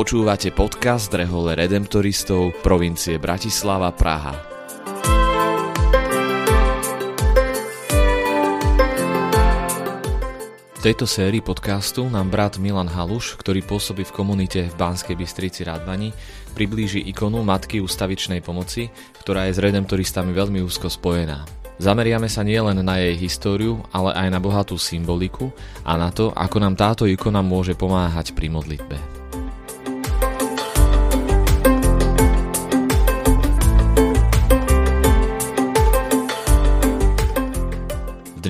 Počúvate podcast Rehole Redemptoristov provincie Bratislava Praha. V tejto sérii podcastu nám brat Milan Haluš, ktorý pôsobí v komunite v Banskej Bystrici Radvani, priblíži ikonu Matky ústavičnej pomoci, ktorá je s redemptoristami veľmi úzko spojená. Zameriame sa nielen na jej históriu, ale aj na bohatú symboliku a na to, ako nám táto ikona môže pomáhať pri modlitbe.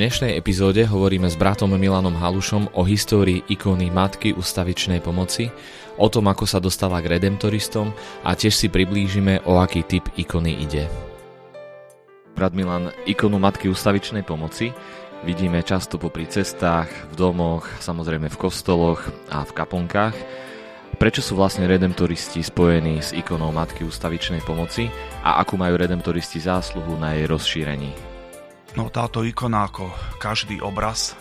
Dnešnej epizóde hovoríme s bratom Milanom Halušom o histórii ikony Matky ustavičnej pomoci, o tom, ako sa dostala k redemptoristom a tiež si priblížime, o aký typ ikony ide. Brat Milan, ikonu Matky ustavičnej pomoci vidíme často popri cestách, v domoch, samozrejme v kostoloch a v kaponkách. Prečo sú vlastne redemptoristi spojení s ikonou Matky ustavičnej pomoci a akú majú redemptoristi zásluhu na jej rozšírení? No táto ikona ako každý obraz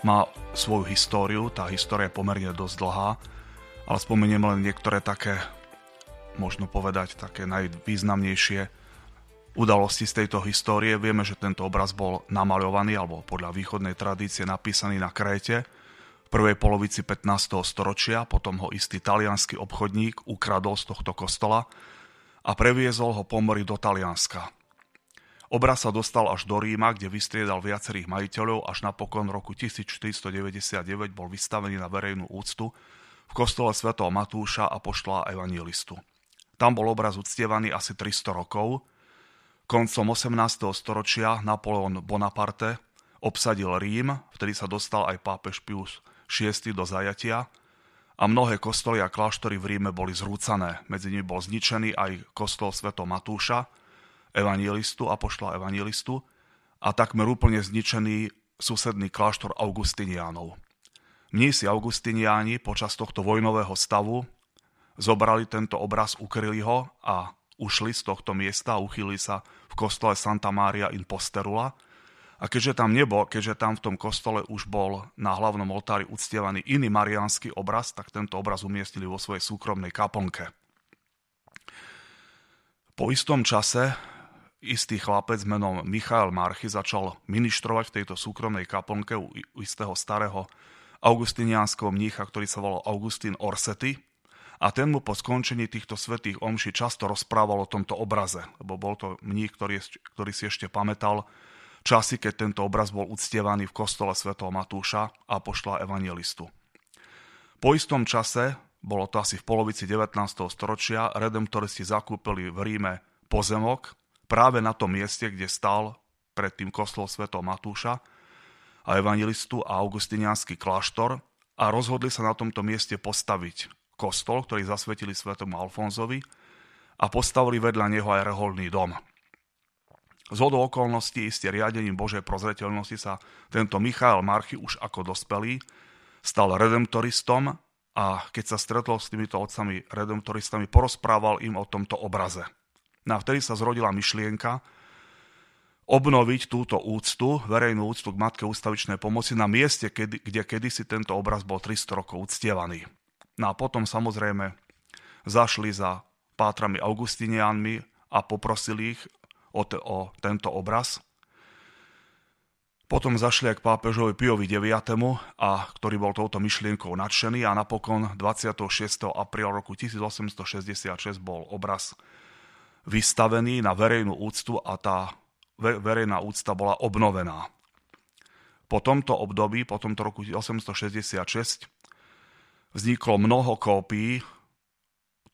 má svoju históriu, tá história je pomerne dosť dlhá, ale spomeniem len niektoré také, možno povedať, také najvýznamnejšie udalosti z tejto histórie. Vieme, že tento obraz bol namaľovaný, alebo podľa východnej tradície napísaný na Kréte v prvej polovici 15. storočia, potom ho istý talianský obchodník ukradol z tohto kostola a previezol ho po mori do Talianska. Obraz sa dostal až do Ríma, kde vystriedal viacerých majiteľov, až napokon roku 1499 bol vystavený na verejnú úctu v kostole svätého Matúša a poštla evangelistu. Tam bol obraz uctievaný asi 300 rokov. Koncom 18. storočia Napoleon Bonaparte obsadil Rím, vtedy sa dostal aj pápež Pius VI do zajatia a mnohé kostoly a kláštory v Ríme boli zrúcané. Medzi nimi bol zničený aj kostol Sv. Matúša, evangelistu, apoštola evangelistu a takmer úplne zničený susedný kláštor Augustiniánov. Mnísi Augustiniáni počas tohto vojnového stavu zobrali tento obraz, ukryli ho a ušli z tohto miesta a uchýli sa v kostole Santa Maria in Posterula. A keďže tam nebol, keďže tam v tom kostole už bol na hlavnom oltári uctievaný iný mariánsky obraz, tak tento obraz umiestnili vo svojej súkromnej kaponke. Po istom čase istý chlapec menom Michael Marchy začal ministrovať v tejto súkromnej kaplnke u istého starého augustiniánskeho mnícha, ktorý sa volal Augustín Orsety. A ten mu po skončení týchto svetých omší často rozprával o tomto obraze, lebo bol to mních, ktorý, ktorý si ešte pamätal časy, keď tento obraz bol uctievaný v kostole svätého Matúša a pošla evangelistu. Po istom čase, bolo to asi v polovici 19. storočia, redemptoristi zakúpili v Ríme pozemok, práve na tom mieste, kde stal predtým kostol Sv. Matúša a evangelistu a augustiniánsky kláštor a rozhodli sa na tomto mieste postaviť kostol, ktorý zasvetili svetomu Alfonzovi a postavili vedľa neho aj reholný dom. Z hodou okolností isté riadením Božej prozreteľnosti sa tento Michael Marchy už ako dospelý stal redemptoristom a keď sa stretol s týmito otcami redemptoristami, porozprával im o tomto obraze – No a vtedy sa zrodila myšlienka obnoviť túto úctu, verejnú úctu k Matke ústavičnej pomoci na mieste, kedy, kde kedysi tento obraz bol 300 rokov uctievaný. No a potom samozrejme zašli za pátrami Augustinianmi a poprosili ich o, te, o tento obraz. Potom zašli aj k pápežovi Piovi IX, a ktorý bol touto myšlienkou nadšený a napokon 26. apríla roku 1866 bol obraz vystavený na verejnú úctu a tá verejná úcta bola obnovená. Po tomto období, po tomto roku 1866, vzniklo mnoho kópií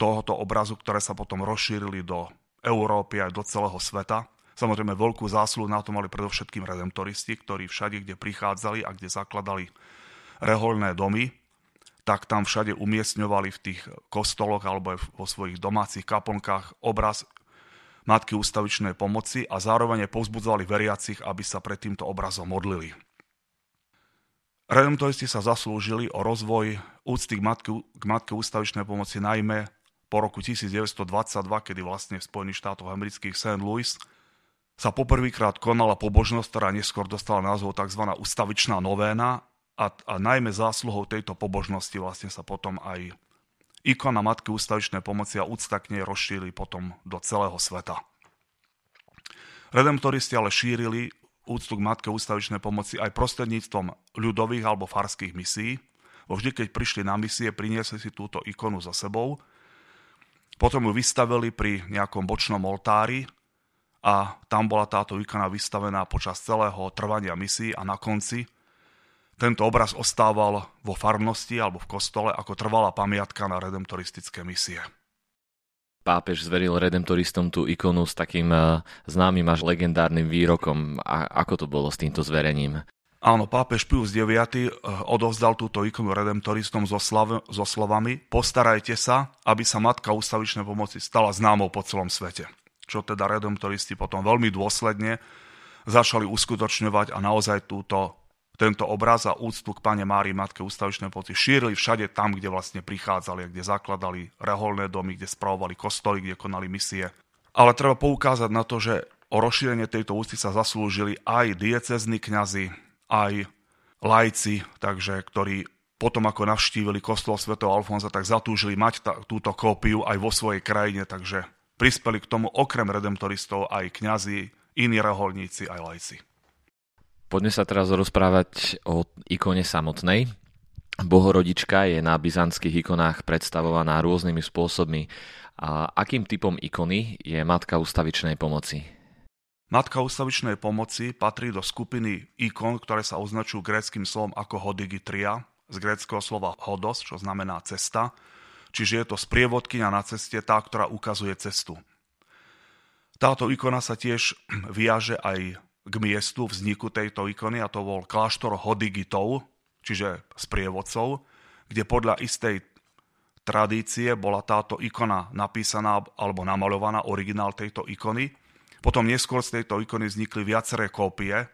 tohoto obrazu, ktoré sa potom rozšírili do Európy aj do celého sveta. Samozrejme, veľkú zásluhu na to mali predovšetkým redemptoristi, ktorí všade, kde prichádzali a kde zakladali reholné domy, tak tam všade umiestňovali v tých kostoloch alebo vo svojich domácich kaplnkách obraz Matky ústavičnej pomoci a zároveň povzbudzovali veriacich, aby sa pred týmto obrazom modlili. Redemptoristi sa zaslúžili o rozvoj úcty k Matke, k Matke ústavičnej pomoci najmä po roku 1922, kedy vlastne v Spojených štátoch amerických St. Louis sa poprvýkrát konala pobožnosť, ktorá neskôr dostala názov tzv. ustavičná novéna a, a najmä zásluhou tejto pobožnosti vlastne sa potom aj ikona Matky ústavičnej pomoci a úcta k nej rozšírili potom do celého sveta. Redemptoristi ale šírili úctu k Matke ústavičnej pomoci aj prostredníctvom ľudových alebo farských misií. Vždy, keď prišli na misie, priniesli si túto ikonu za sebou, potom ju vystavili pri nejakom bočnom oltári a tam bola táto ikona vystavená počas celého trvania misií a na konci tento obraz ostával vo farnosti alebo v kostole ako trvalá pamiatka na redemptoristické misie. Pápež zveril redemptoristom tú ikonu s takým eh, známym až legendárnym výrokom. A ako to bolo s týmto zverením? Áno, pápež Pius IX eh, odovzdal túto ikonu redemptoristom so, slav, so slovami Postarajte sa, aby sa Matka ústavičnej pomoci stala známou po celom svete čo teda redemptoristi potom veľmi dôsledne začali uskutočňovať a naozaj túto, tento obraz a úctu k Pane Márii Matke ústavičnej pomoci šírili všade tam, kde vlastne prichádzali, kde zakladali reholné domy, kde spravovali kostoly, kde konali misie. Ale treba poukázať na to, že o rozšírenie tejto úcty sa zaslúžili aj diecezní kňazi, aj lajci, takže, ktorí potom ako navštívili kostol svätého Alfonza, tak zatúžili mať tá, túto kópiu aj vo svojej krajine, takže Prispeli k tomu okrem redemptoristov aj kňazi, iní reholníci, aj lajci. Poďme sa teraz rozprávať o ikone samotnej. Bohorodička je na byzantských ikonách predstavovaná rôznymi spôsobmi. A akým typom ikony je Matka ústavičnej pomoci? Matka ústavičnej pomoci patrí do skupiny ikon, ktoré sa označujú gréckým slovom ako hodigitria, z gréckého slova hodos, čo znamená cesta, Čiže je to sprievodkynia na ceste, tá, ktorá ukazuje cestu. Táto ikona sa tiež viaže aj k miestu vzniku tejto ikony a to bol kláštor Hodigitov, čiže sprievodcov, kde podľa istej tradície bola táto ikona napísaná alebo namalovaná, originál tejto ikony. Potom neskôr z tejto ikony vznikli viaceré kópie,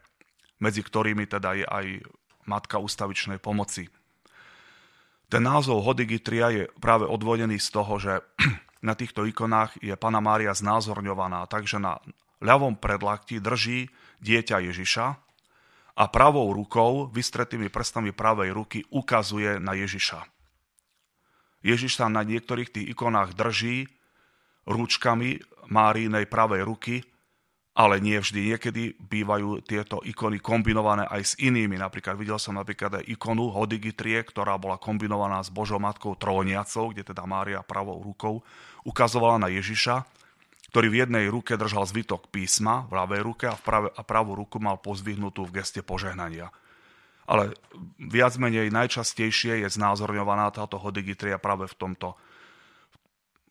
medzi ktorými teda je aj Matka ústavičnej pomoci. Ten názov Hodigitria je práve odvodený z toho, že na týchto ikonách je Pana Mária znázorňovaná, takže na ľavom predlakti drží dieťa Ježiša a pravou rukou, vystretými prstami pravej ruky, ukazuje na Ježiša. Ježiš sa na niektorých tých ikonách drží rúčkami Márinej pravej ruky ale nie vždy. Niekedy bývajú tieto ikony kombinované aj s inými. Napríklad videl som napríklad aj ikonu Hodigitrie, ktorá bola kombinovaná s Božou matkou Tróniacou, kde teda Mária pravou rukou ukazovala na Ježiša, ktorý v jednej ruke držal zvytok písma v ľavej ruke a, v prave, a pravú ruku mal pozvihnutú v geste požehnania. Ale viac menej najčastejšie je znázorňovaná táto Hodigitria práve v tomto,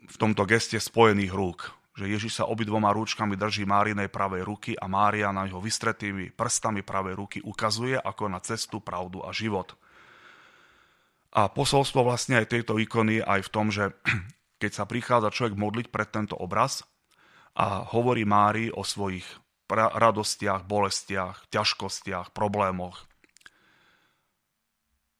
v tomto geste spojených rúk že Ježiš sa obidvoma rúčkami drží Márinej pravej ruky a Mária na jeho vystretými prstami pravej ruky ukazuje ako na cestu, pravdu a život. A posolstvo vlastne aj tejto ikony aj v tom, že keď sa prichádza človek modliť pred tento obraz a hovorí Mári o svojich radostiach, bolestiach, ťažkostiach, problémoch,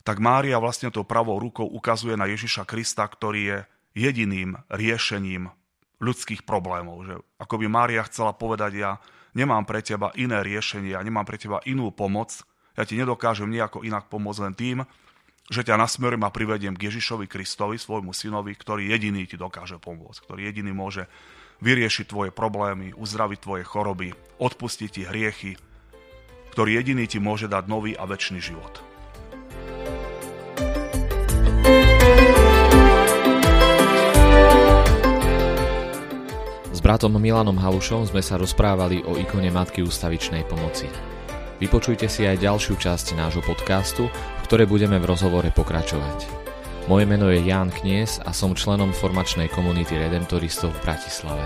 tak Mária vlastne tou pravou rukou ukazuje na Ježiša Krista, ktorý je jediným riešením ľudských problémov. Že ako by Mária chcela povedať, ja nemám pre teba iné riešenie, ja nemám pre teba inú pomoc, ja ti nedokážem nejako inak pomôcť len tým, že ťa nasmerujem a privediem k Ježišovi Kristovi, svojmu synovi, ktorý jediný ti dokáže pomôcť, ktorý jediný môže vyriešiť tvoje problémy, uzdraviť tvoje choroby, odpustiť ti hriechy, ktorý jediný ti môže dať nový a väčší život. bratom Milanom Halušom sme sa rozprávali o ikone Matky ústavičnej pomoci. Vypočujte si aj ďalšiu časť nášho podcastu, v ktorej budeme v rozhovore pokračovať. Moje meno je Ján Knies a som členom formačnej komunity Redemptoristov v Bratislave.